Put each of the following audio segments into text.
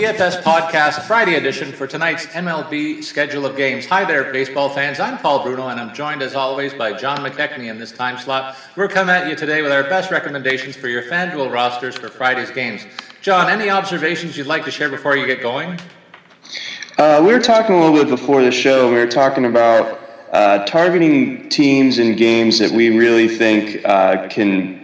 DFS Podcast Friday edition for tonight's MLB schedule of games. Hi there, baseball fans. I'm Paul Bruno, and I'm joined as always by John McKechnie in this time slot. We're coming at you today with our best recommendations for your FanDuel rosters for Friday's games. John, any observations you'd like to share before you get going? Uh, we were talking a little bit before the show. We were talking about uh, targeting teams and games that we really think uh, can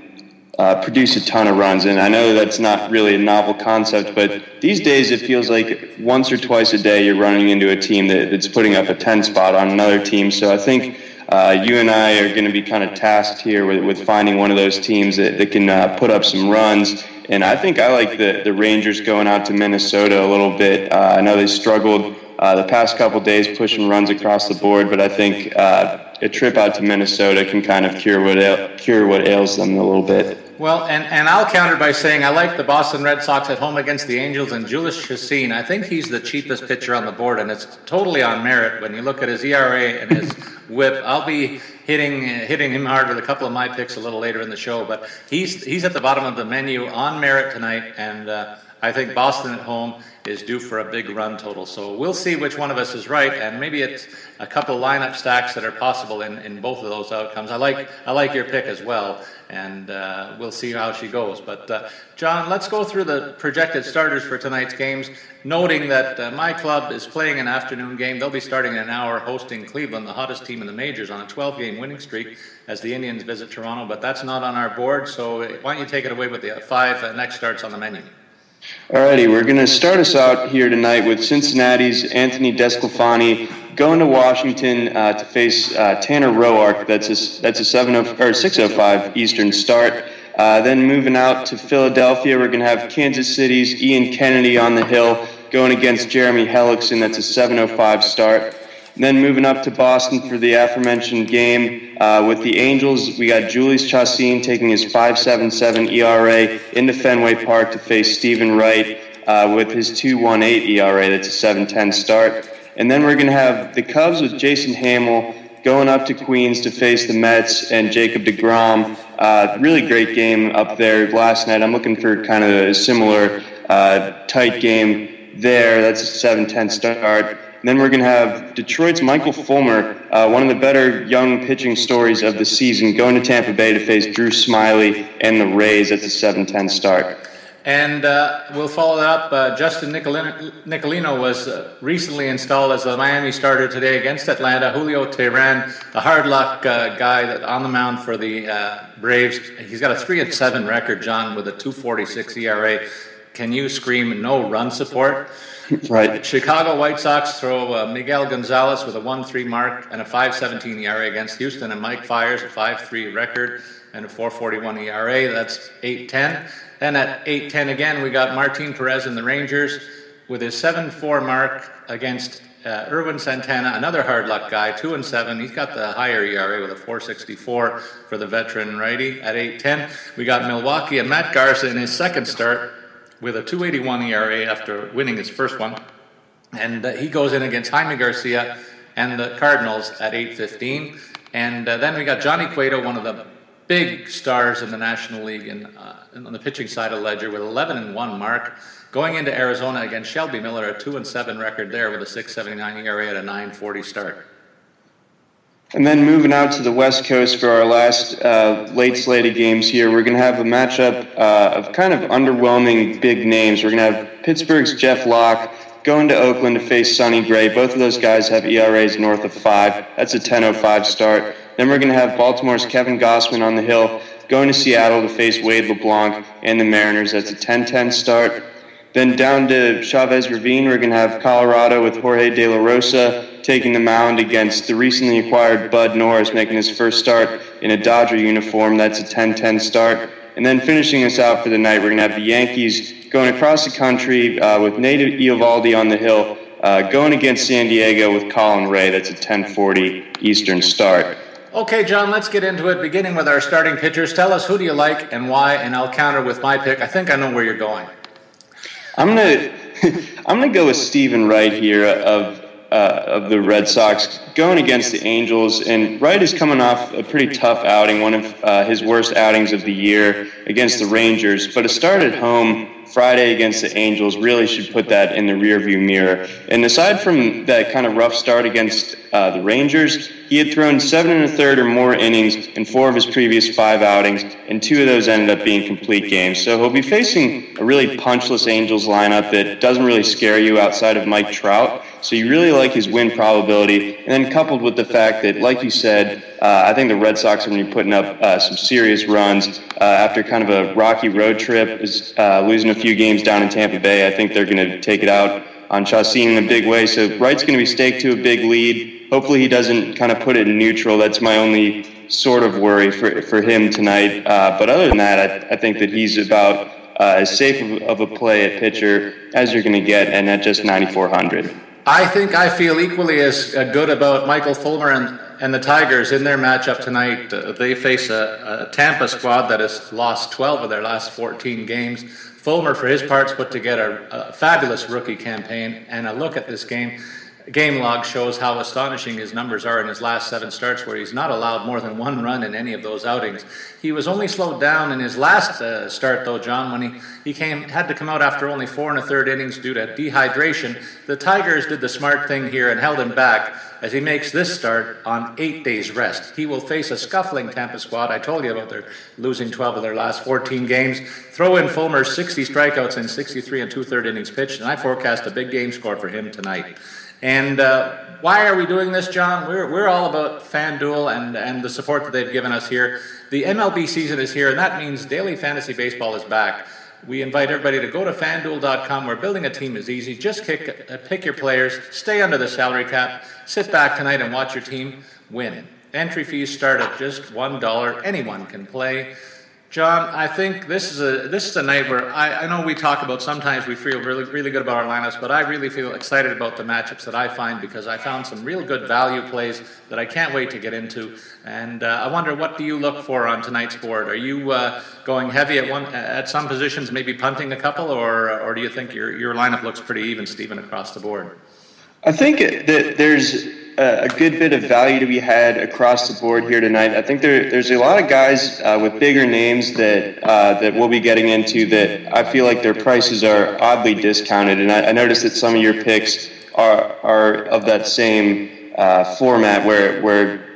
uh, produce a ton of runs. And I know that's not really a novel concept, but these days it feels like once or twice a day you're running into a team that, that's putting up a 10 spot on another team. So I think uh, you and I are going to be kind of tasked here with, with finding one of those teams that, that can uh, put up some runs. And I think I like the, the Rangers going out to Minnesota a little bit. Uh, I know they struggled uh, the past couple days pushing runs across the board, but I think uh, a trip out to Minnesota can kind of cure what, cure what ails them a little bit. Well, and, and I'll counter by saying I like the Boston Red Sox at home against the Angels and Jhoulys Chacin. I think he's the cheapest pitcher on the board, and it's totally on merit when you look at his ERA and his WHIP. I'll be hitting hitting him hard with a couple of my picks a little later in the show, but he's he's at the bottom of the menu on merit tonight, and uh, I think Boston at home is due for a big run total. So we'll see which one of us is right, and maybe it's a couple lineup stacks that are possible in, in both of those outcomes. I like I like your pick as well, and uh, we'll see how she goes. But uh, John, let's go through the projected starters for tonight's games, noting that uh, my club is playing an afternoon game. They'll be starting in an hour, hosting Cleveland, the hottest team in the majors, on a 12-game winning streak as the Indians visit Toronto. But that's not on our board, so why don't you take it away with the five next starts on the menu? Alrighty, we're going to start us out here tonight with Cincinnati's Anthony DeSclafani going to Washington uh, to face uh, Tanner Roark. That's a that's a seven oh, or six oh five Eastern start. Uh, then moving out to Philadelphia, we're going to have Kansas City's Ian Kennedy on the hill going against Jeremy Hellickson. That's a 7:05 start. Then moving up to Boston for the aforementioned game uh, with the Angels, we got Jhoulys Chacin taking his 5.77 ERA into Fenway Park to face Steven Wright uh, with his 2.18 ERA. That's a 7.10 start. And then we're going to have the Cubs with Jason Hammel going up to Queens to face the Mets and Jacob DeGrom. Uh, really great game up there last night. I'm looking for kind of a similar uh, tight game there. That's a 7-10 start. Then we're going to have Detroit's Michael Fulmer, uh, one of the better young pitching stories of the season, going to Tampa Bay to face Drew Smyly and the Rays. at the 7-10 start. And uh, we'll follow that up. Uh, Justin Nicolino, Nicolino was uh, recently installed as the Miami starter today against Atlanta. Julio Teheran, the hard luck uh, guy that on the mound for the uh, Braves. He's got a three and seven record, John, with a 2.46 ERA. Can you scream no run support? Right. Chicago White Sox throw uh, Miguel Gonzalez with a 1-3 mark and a 5.17 ERA against Houston, and Mike Fiers a 5-3 record and a 4.41 ERA. That's 8-10. Then at 8-10 again, we got Martin Perez and the Rangers with his 7-4 mark against uh, Ervin Santana, another hard luck guy, 2 and 7. He's got the higher ERA with a 4.64 for the veteran righty at 8-10. We got Milwaukee and Matt Garza in his second start with a 281 ERA after winning his first one. And uh, he goes in against Jaime Garcia and the Cardinals at 815. And uh, then we got Johnny Cueto, one of the big stars in the National League and uh, on the pitching side of Ledger with 11 and 1 mark. Going into Arizona against Shelby Miller, a 2 and 7 record there with a 679 ERA at a 940 start. And then moving out to the West Coast for our last uh, late slated games here, we're going to have a matchup uh, of kind of underwhelming big names. We're going to have Pittsburgh's Jeff Locke going to Oakland to face Sonny Gray. Both of those guys have ERAs north of five. That's a 10.05 start. Then we're going to have Baltimore's Kevin Gausman on the hill going to Seattle to face Wade LeBlanc and the Mariners. That's a 10-10 start. Then down to Chavez Ravine, we're going to have Colorado with Jorge De La Rosa taking the mound against the recently acquired Bud Norris, making his first start in a Dodger uniform. That's a 10 10 start. And then finishing us out for the night, we're going to have the Yankees going across the country uh, with native Eovaldi on the hill, uh, going against San Diego with Colin Rea. That's a 1040 Eastern start. Okay, John, let's get into it, beginning with our starting pitchers. Tell us who do you like and why, and I'll counter with my pick. I think I know where you're going. I'm gonna I'm gonna go with Steven Wright here of uh, of the Red Sox going against the Angels. And Wright is coming off a pretty tough outing, one of uh, his worst outings of the year against the Rangers. But a start at home Friday against the Angels really should put that in the rearview mirror. And aside from that kind of rough start against uh, the Rangers, he had thrown seven and a third or more innings in four of his previous five outings, and two of those ended up being complete games. So he'll be facing a really punchless Angels lineup that doesn't really scare you outside of Mike Trout. So you really like his win probability. And then coupled with the fact that, like you said, uh, I think the Red Sox are going to be putting up uh, some serious runs uh, after kind of a rocky road trip, is uh, losing a few games down in Tampa Bay. I think they're going to take it out on Chacin in a big way. So Wright's going to be staked to a big lead. Hopefully he doesn't kind of put it in neutral. That's my only sort of worry for, for him tonight. Uh, but other than that, I, I think that he's about uh, as safe of a play at pitcher as you're going to get, and at just 9,400. I think I feel equally as uh, good about Michael Fulmer and, and the Tigers in their matchup tonight. Uh, they face a, a, Tampa squad that has lost 12 of their last 14 games. Fulmer, for his parts, put together a fabulous rookie campaign, and a look at this game game log shows how astonishing his numbers are in his last seven starts, where he's not allowed more than one run in any of those outings. He was only slowed down in his last uh, start, though, John, when he, he came had to come out after only four and a third innings due to dehydration. The Tigers did the smart thing here and held him back as he makes this start on eight days rest. He will face a scuffling Tampa squad. I told you about their losing 12 of their last 14 games. Throw in Fulmer's 60 strikeouts in 63 and two third innings pitched, and I forecast a big game score for him tonight. And uh, why are we doing this, John? We're, we're all about FanDuel and, and the support that they've given us here. The MLB season is here, and that means daily fantasy baseball is back. We invite everybody to go to fanduel.com where building a team is easy. Just kick, uh, pick your players, stay under the salary cap, sit back tonight and watch your team win. Entry fees start at just $1. Anyone can play. John, I think this is a this is a night where I, I know we talk about sometimes we feel really really good about our lineups, but I really feel excited about the matchups that I find because I found some real good value plays that I can't wait to get into. And uh, I wonder what do you look for on tonight's board? Are you uh, going heavy at one at some positions, maybe punting a couple, or or do you think your your lineup looks pretty even, Stephen, across the board? I think that there's a good bit of value to be had across the board here tonight. I think there, there's a lot of guys uh, with bigger names that uh, that we'll be getting into that I feel like their prices are oddly discounted, and I, I noticed that some of your picks are are of that same uh, format where where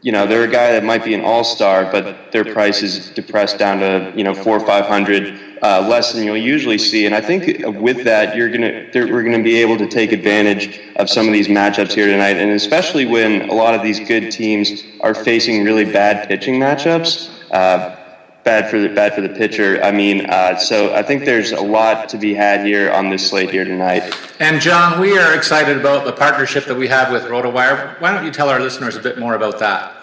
you know they're a guy that might be an all star, but their price is depressed down to you know four or five hundred uh, less than you'll usually see. And I think with that, you're gonna we're to be able to take advantage of some of these matchups here tonight, and especially when a lot of these good teams are facing really bad pitching matchups. Uh, bad for the bad for the pitcher. I mean, uh, so I think there's a lot to be had here on this slate here tonight. And John, we are excited about the partnership that we have with RotoWire. Why don't you tell our listeners a bit more about that?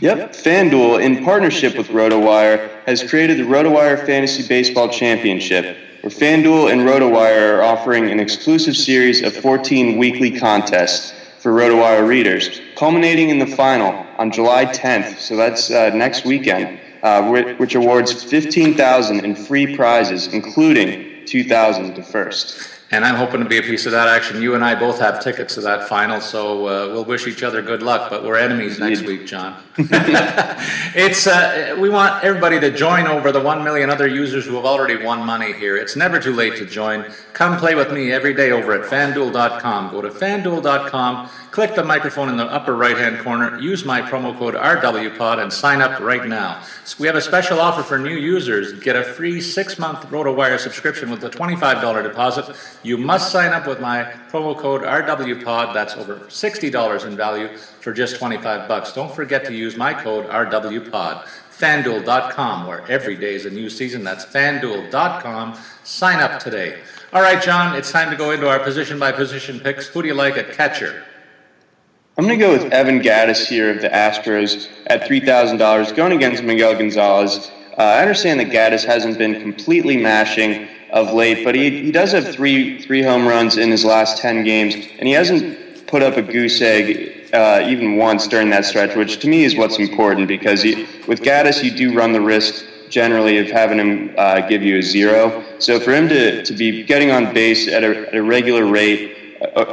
Yep, FanDuel, in partnership with RotoWire, has created the RotoWire Fantasy Baseball Championship, where FanDuel and RotoWire are offering an exclusive series of 14 weekly contests for RotoWire readers, culminating in the final on July 10th. So that's uh, next weekend uh, which awards 15000 in free prizes, including 2000 to first and I'm hoping to be a piece of that action. You and I both have tickets to that final, so uh, we'll wish each other good luck. But we're enemies next week, John. it's uh, we want everybody to join over the one million other users who have already won money here. It's never too late to join. Come play with me every day over at FanDuel.com. Go to FanDuel.com, click the microphone in the upper right-hand corner, use my promo code RWPod, and sign up right now. We have a special offer for new users. Get a free six-month RotoWire subscription with a $25 deposit. You must sign up with my promo code RWPod. That's over $60 in value for just 25 bucks. Don't forget to use my code RWPod. FanDuel.com, where every day is a new season. That's FanDuel.com. Sign up today. All right, John, it's time to go into our position by position picks. Who do you like at catcher? I'm going to go with Evan Gattis here of the Astros at $3,000, going against Miguel Gonzalez. Uh, I understand that Gattis hasn't been completely mashing of late, but he, he does have three three home runs in his last ten games, and he hasn't put up a goose egg uh, even once during that stretch, which to me is what's important because he, with Gattis, you do run the risk generally of having him uh, give you a zero. So for him to, to be getting on base at a, at a regular rate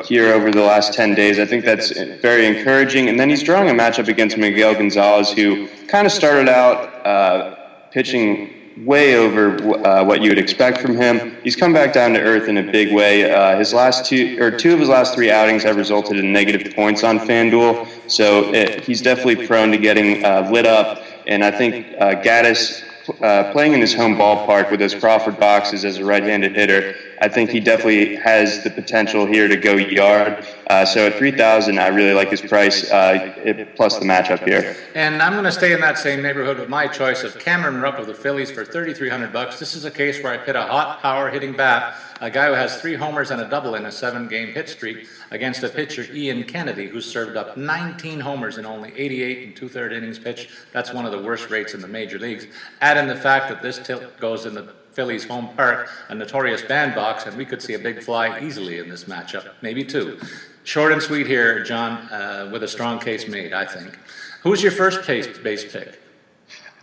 here over the last 10 days. I think that's very encouraging. And then he's drawing a matchup against Miguel Gonzalez, who kind of started out uh, pitching way over uh, what you would expect from him. He's come back down to earth in a big way. Uh, his last two or two of his last three outings have resulted in negative points on FanDuel, so it, he's definitely prone to getting uh, lit up. And I think uh, Gattis uh, playing in his home ballpark with his Crawford boxes as a right-handed hitter, I think he definitely has the potential here to go yard. Uh, so at 3000 I really like his price, uh, it, plus the matchup here. And I'm going to stay in that same neighborhood with my choice of Cameron Rupp of the Phillies for 3300 bucks. This is a case where I pit a hot power hitting bat, a guy who has three homers and a double in a seven-game hit streak, against a pitcher, Ian Kennedy, who served up 19 homers in only 88 and two-third innings pitched. That's one of the worst rates in the major leagues. Add in the fact that this tilt goes in the Phillies' home park, a notorious bandbox, and we could see a big fly easily in this matchup, maybe two. Short and sweet here, John, uh, with a strong case made, I think. Who's your first base pick?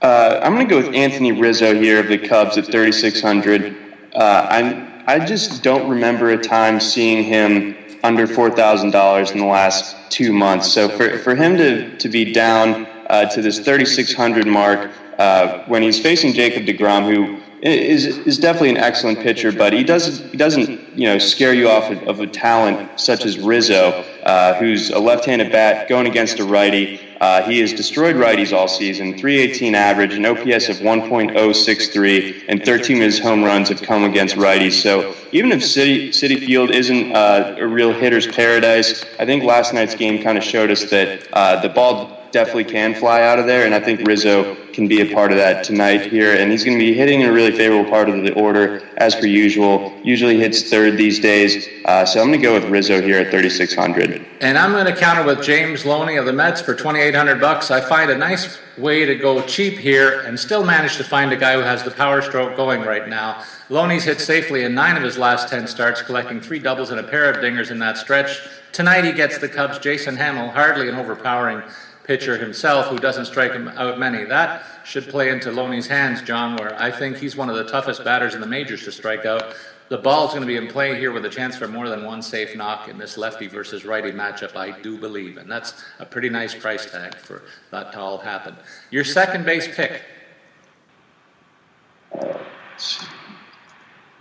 Uh, I'm going to go with Anthony Rizzo here of the Cubs at 3,600. Uh, I'm, I just don't remember a time seeing him under $4,000 in the last two months. So for, for him to, to be down uh, to this 3,600 mark uh, when he's facing Jacob DeGrom, who is is definitely an excellent pitcher, but he doesn't he doesn't you know scare you off of, of a talent such as Rizzo, uh, who's a left-handed bat going against a righty. Uh, he has destroyed righties all season. 318 average, an OPS of 1.063, and 13 of his home runs have come against righties. So even if City, Citi Field isn't uh, a real hitter's paradise, I think last night's game kind of showed us that uh, the ball definitely can fly out of there, and I think Rizzo can be a part of that tonight here. And he's going to be hitting in a really favorable part of the order as per usual. Usually hits third these days, uh, so I'm going to go with Rizzo here at 3,600. And I'm going to counter with James Loney of the Mets for 2,800 bucks. I find a nice way to go cheap here and still manage to find a guy who has the power stroke going right now. Loney's hit safely in nine of his last 10 starts, collecting three doubles and a pair of dingers in that stretch. Tonight he gets the Cubs' Jason Hammel, hardly an overpowering pitcher himself who doesn't strike him out many. That should play into Loney's hands, John, where I think he's one of the toughest batters in the majors to strike out. The ball's going to be in play here with a chance for more than one safe knock in this lefty versus righty matchup, I do believe. And that's a pretty nice price tag for that to all happen. Your second base pick. Uh,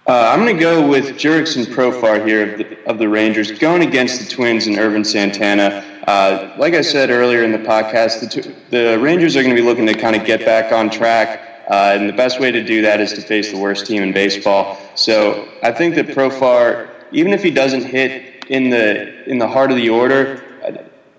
I'm going to go with Jurickson Profar here of the, of the, Rangers, going against the Twins and Ervin Santana. Uh, like I said earlier in the podcast, the, the Rangers are going to be looking to kind of get back on track Uh, and the best way to do that is to face the worst team in baseball. So I think that Profar, even if he doesn't hit in the in the heart of the order,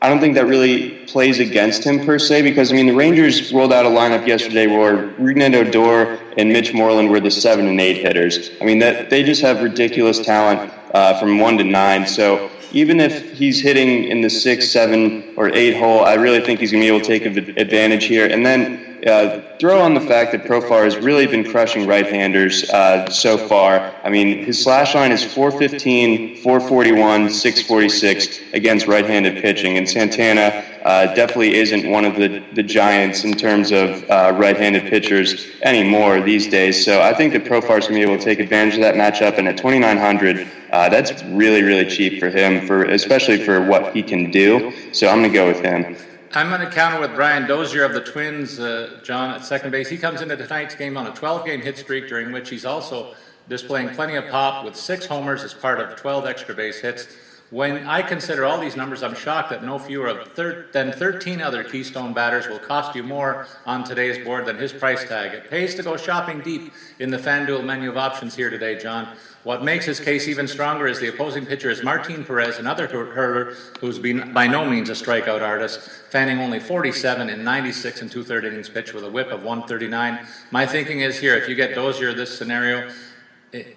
I don't think that really plays against him per se because I mean the Rangers rolled out a lineup yesterday where Rougned Odor and Mitch Moreland were the seven and eight hitters. I mean that they just have ridiculous talent uh, from one to nine. So even if he's hitting in the six, seven, or eight hole, I really think he's going to be able to take advantage here. And then uh, throw on the fact that Profar has really been crushing right-handers uh, so far. I mean, his slash line is 415, 441, 646 against right-handed pitching, and Santana uh, definitely isn't one of the, the giants in terms of uh, right-handed pitchers anymore these days. So I think that Profar is going to be able to take advantage of that matchup, and at 2,900, uh, that's really, really cheap for him, for especially for what he can do. So I'm going to go with him. I'm going to counter with Brian Dozier of the Twins, uh, John, at second base. He comes into tonight's game on a 12 game hit streak, during which he's also displaying plenty of pop with six homers as part of 12 extra base hits. When I consider all these numbers, I'm shocked that no fewer thir- than 13 other Keystone batters will cost you more on today's board than his price tag. It pays to go shopping deep in the FanDuel menu of options here today, John. What makes his case even stronger is the opposing pitcher is Martin Perez, another hurler who's been by no means a strikeout artist, fanning only 47 in 96 and two-third innings pitch with a whip of 139. My thinking is here, if you get Dozier this scenario,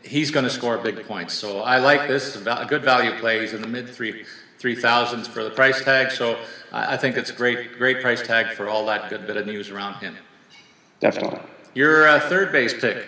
he's going to score big points. So I like this. A good value play. He's in the mid three three thousands for the price tag. So I think it's great great price tag for all that good bit of news around him. Definitely. Your uh, third base pick.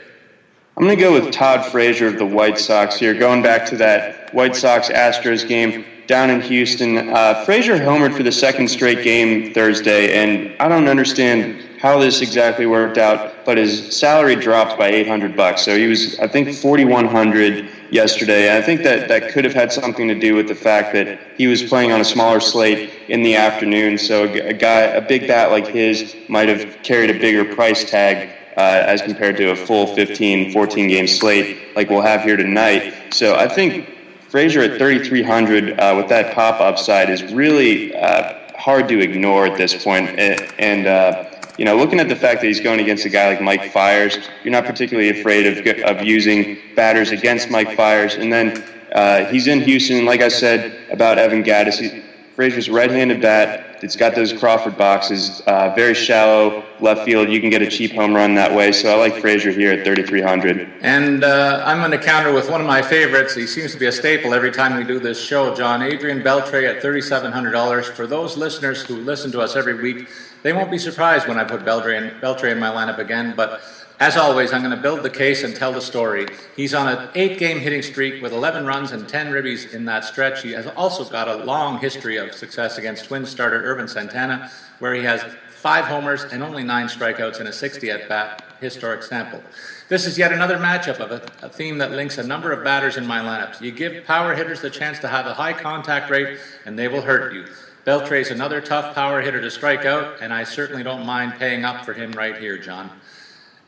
I'm going to go with Todd Frazier of the White Sox here. Going back to that White Sox Astros game down in Houston, uh, Frazier homered for the second straight game Thursday, and I don't understand how this exactly worked out, but his salary dropped by 800 bucks. So he was, I think, 4,100 yesterday. And I think that that could have had something to do with the fact that he was playing on a smaller slate in the afternoon. So a guy, a big bat like his, might have carried a bigger price tag. Uh, as compared to a full 15, 14 game slate like we'll have here tonight. So I think Frazier at 3,300 uh, with that pop upside is really uh, hard to ignore at this point. And, uh, you know, looking at the fact that he's going against a guy like Mike Fiers, you're not particularly afraid of, of using batters against Mike Fiers. And then uh, he's in Houston, like I said about Evan Gattis. He, Frazier's right-handed bat. It's got those Crawford boxes, uh, very shallow left field. You can get a cheap home run that way. So I like Frazier here at 3,300. And uh, I'm going to counter with one of my favorites. He seems to be a staple every time we do this show. John Adrian Beltre at $3,700. For those listeners who listen to us every week, they won't be surprised when I put Beltre in, Beltre in my lineup again. But as always, I'm going to build the case and tell the story. He's on an eight game hitting streak with 11 runs and 10 ribbies in that stretch. He has also got a long history of success against Twins starter Ervin Santana, where he has five homers and only nine strikeouts in a 60 at bat historic sample. This is yet another matchup of a, a, theme that links a number of batters in my lineups. You give power hitters the chance to have a high contact rate, and they will hurt you. Beltre's another tough power hitter to strike out, and I certainly don't mind paying up for him right here, John.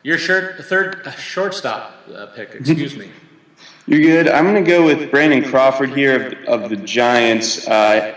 Your shirt, third uh, shortstop uh, pick, excuse me. You're good. I'm going to go with Brandon Crawford here of, of the Giants. Uh,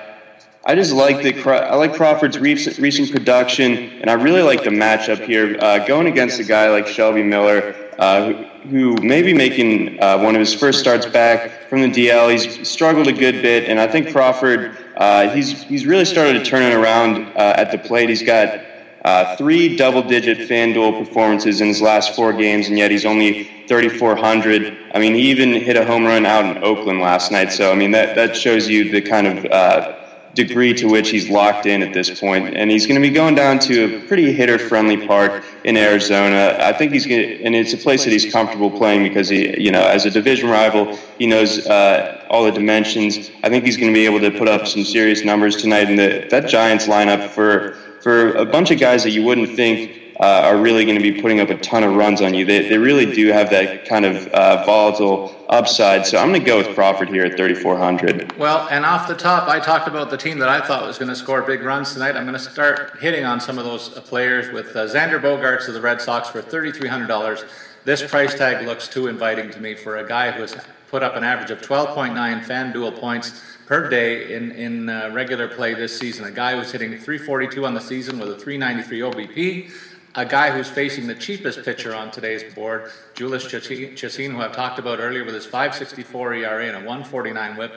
I just like the I like Crawford's recent, recent production, and I really like the matchup here. Uh, going against a guy like Shelby Miller, uh, who, who may be making uh, one of his first starts back from the DL. He's struggled a good bit, and I think Crawford uh, he's he's really started to turn it around at the plate. He's got uh, three double-digit FanDuel performances in his last four games, and yet he's only 3,400. I mean, he even hit a home run out in Oakland last night. So, I mean, that, that shows you the kind of uh, degree to which he's locked in at this point. And he's going to be going down to a pretty hitter-friendly park in Arizona. I think he's going to, and it's a place that he's comfortable playing because he, you know, as a division rival, he knows uh, all the dimensions. I think he's going to be able to put up some serious numbers tonight. And the, that Giants lineup for for a bunch of guys that you wouldn't think uh, are really going to be putting up a ton of runs on you. They, they really do have that kind of uh, volatile upside. So I'm going to go with Crawford here at 3,400. Well, and off the top, I talked about the team that I thought was going to score big runs tonight. I'm going to start hitting on some of those uh, players with uh, Xander Bogaerts of the Red Sox for $3,300. This price tag looks too inviting to me for a guy who has put up an average of 12.9 FanDuel points per day in, in uh, regular play this season. A guy who's hitting 342 on the season with a 393 OBP. a guy who's facing the cheapest pitcher on today's board, Jhoulys Chacin, who I've talked about earlier with his 564 ERA and a 149 whip.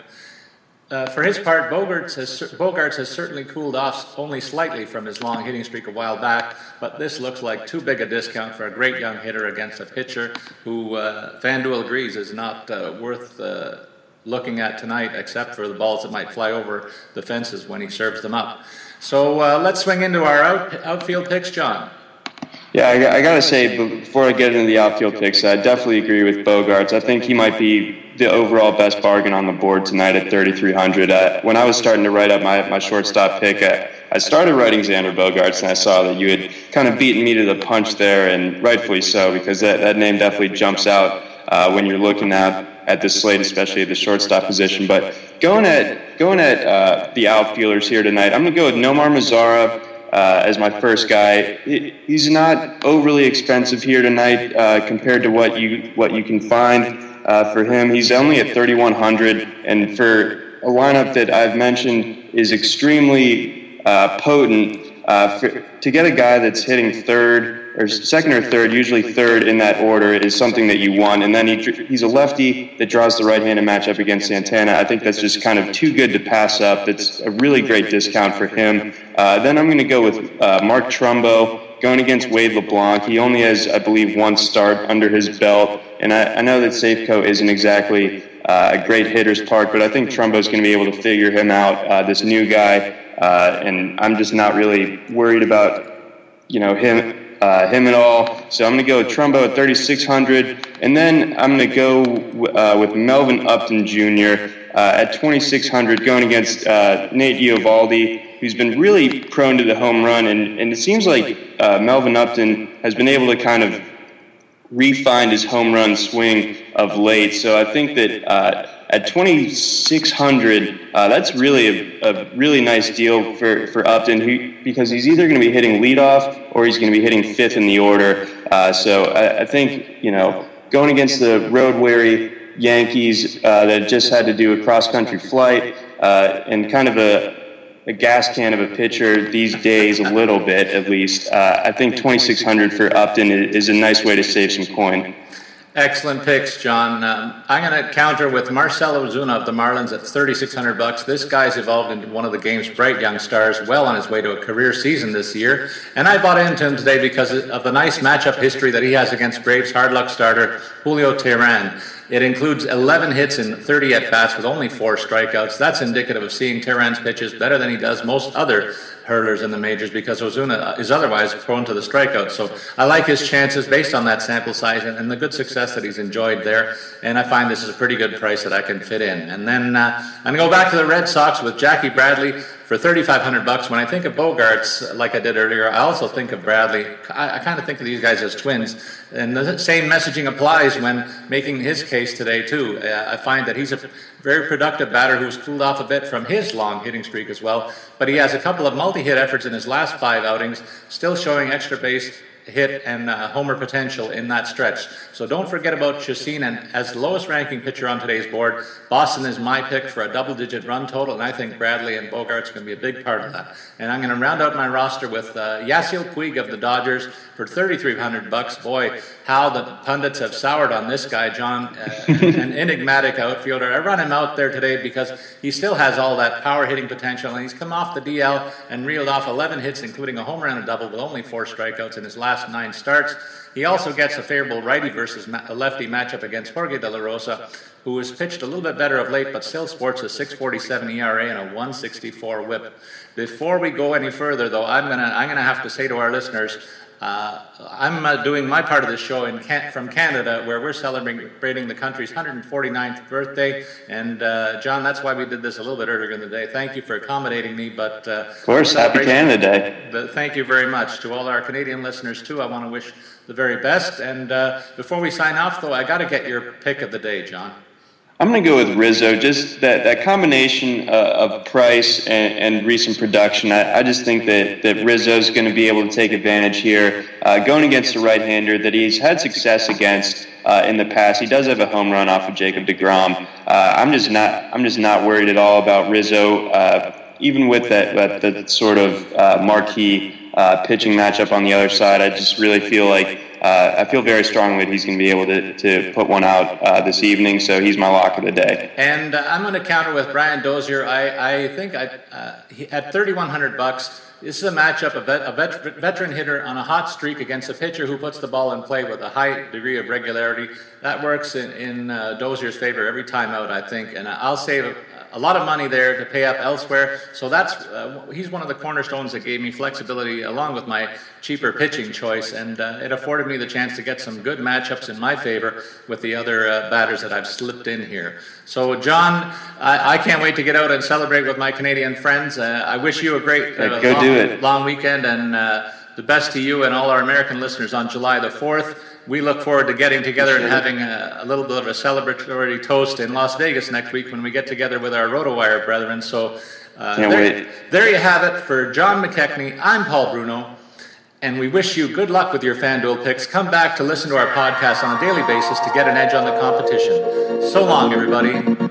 Uh, for his part, Bogaerts has, Bogaerts has certainly cooled off only slightly from his long hitting streak a while back, but this looks like too big a discount for a great young hitter against a pitcher who uh, FanDuel agrees is not uh, worth uh, looking at tonight, except for the balls that might fly over the fences when he serves them up. So uh, let's swing into our out, outfield picks, John. Yeah, I, I got to say, before I get into the outfield picks, I definitely agree with Bogaerts. I think he might be the overall best bargain on the board tonight at 3,300. Uh, when I was starting to write up my, my shortstop pick, I, I started writing Xander Bogaerts, and I saw that you had kind of beaten me to the punch there, and rightfully so, because that, that name definitely jumps out uh, when you're looking at at this slate, especially at the shortstop position. But going at going at uh, the outfielders here tonight, I'm going to go with Nomar Mazara uh, as my first guy. He's not overly expensive here tonight uh, compared to what you what you can find uh, for him. He's only at 3,100, and for a lineup that I've mentioned is extremely uh, potent. Uh, for, to get a guy that's hitting third or second or third, usually third in that order, is something that you want. And then he, he's a lefty that draws the right-handed matchup against Santana. I think that's just kind of too good to pass up. That's a really great discount for him. Uh, then I'm going to go with uh, Mark Trumbo going against Wade LeBlanc. He only has, I believe, one start under his belt. And I, I know that Safeco isn't exactly uh, a great hitter's park, but I think Trumbo's going to be able to figure him out, uh, this new guy. Uh, and I'm just not really worried about, you know, him. Uh, him at all. So I'm going to go with Trumbo at 3,600. And then I'm going to go uh, with Melvin Upton Jr. Uh, at 2,600, going against Nate Eovaldi, who's been really prone to the home run. And, and it seems like uh, Melvin Upton has been able to kind of refined his home run swing of late. So I think that uh, at 2,600, uh, that's really a, a, really nice deal for, for Upton who, because he's either going to be hitting leadoff or he's going to be hitting fifth in the order. Uh, so I, I, think, you know, going against the road weary Yankees uh, that just had to do a cross country flight uh, and kind of a, a gas can of a pitcher these days, a little bit at least. Uh, I think 2,600 for Upton is a nice way to save some coin. Excellent picks, John. Um, I'm going to counter with Marcell Ozuna of the Marlins at 3,600 bucks. This guy's evolved into one of the game's bright young stars, well on his way to a career season this year. And I bought into him today because of the nice matchup history that he has against Braves hard luck starter Julio Teheran. It includes 11 hits and 30 at bats with only four strikeouts. That's indicative of seeing Teheran's pitches better than he does most other hurlers in the majors because Ozuna is otherwise prone to the strikeout. So I like his chances based on that sample size and, and the good success that he's enjoyed there. And I find this is a pretty good price that I can fit in. And then uh, I'm going to go back to the Red Sox with Jackie Bradley for 3,500 bucks. When I think of Bogaerts like I did earlier, I also think of Bradley. I, I kind of think of these guys as twins. And the same messaging applies when making his case today, too. Uh, I find that he's a very productive batter who's cooled off a bit from his long hitting streak as well. But he has a couple of multi hit efforts in his last five outings, still showing extra base hit and uh, homer potential in that stretch. So don't forget about Chacin. And as the lowest ranking pitcher on today's board, Boston is my pick for a double digit run total. And I think Bradley and Bogaerts going to be a big part of that. And I'm going to round out my roster with uh, Yasiel Puig of the Dodgers for 3,300 bucks. Boy, how the pundits have soured on this guy, John, uh, an enigmatic outfielder. I run him out there today because he still has all that power hitting potential. And he's come off the DL and reeled off 11 hits, including a home run and a double with only four strikeouts in his last last nine starts. He also gets a favorable righty versus lefty matchup against Jorge De La Rosa, who has pitched a little bit better of late, but still sports a 6.47 ERA and a 164 WHIP. Before we go any further, though, I'm gonna I'm gonna have to say to our listeners uh, I'm uh, doing my part of the show in Can- from Canada, where we're celebrating the country's 149th birthday. And uh, John, that's why we did this a little bit earlier in the day. Thank you for accommodating me. But uh, of course, happy Canada Day. But thank you very much to all our Canadian listeners too. I want to wish the very best. And uh, before we sign off, though, I got to get your pick of the day, John. I'm going to go with Rizzo. Just that, that combination uh, of price and, and recent production. I, I, just think that, that Rizzo is going to be able to take advantage here. Uh, going against a right hander that he's had success against uh, in the past. He does have a home run off of Jacob DeGrom. Uh, I'm just not I'm just not worried at all about Rizzo. Uh, even with that, that, that sort of uh, marquee pitching matchup on the other side. I just really feel like uh, I feel very strongly that he's going to be able to, to put one out uh, this evening. So he's my lock of the day. And uh, I'm going to counter with Brian Dozier. I, I think I, uh, he, at 3,100 bucks. This is a matchup of a vet, veteran hitter on a hot streak against a pitcher who puts the ball in play with a high degree of regularity. That works in, in uh, Dozier's favor every time out, I think. And I'll save a lot of money there to pay up elsewhere. So that's uh, he's one of the cornerstones that gave me flexibility along with my cheaper pitching choice, and uh, it afforded me the chance to get some good matchups in my favor with the other uh, batters that I've slipped in here. So John, I, I, can't wait to get out and celebrate with my Canadian friends. Uh, I wish you a great uh, long, long weekend and uh, the best to you and all our American listeners on July the 4th we look forward to getting together and having a, a, little bit of a celebratory toast in Las Vegas next week when we get together with our RotoWire brethren. So uh, there, there, you have it for John McKechnie. I'm Paul Bruno, and we wish you good luck with your FanDuel picks. Come back to listen to our podcast on a daily basis to get an edge on the competition. So long, everybody.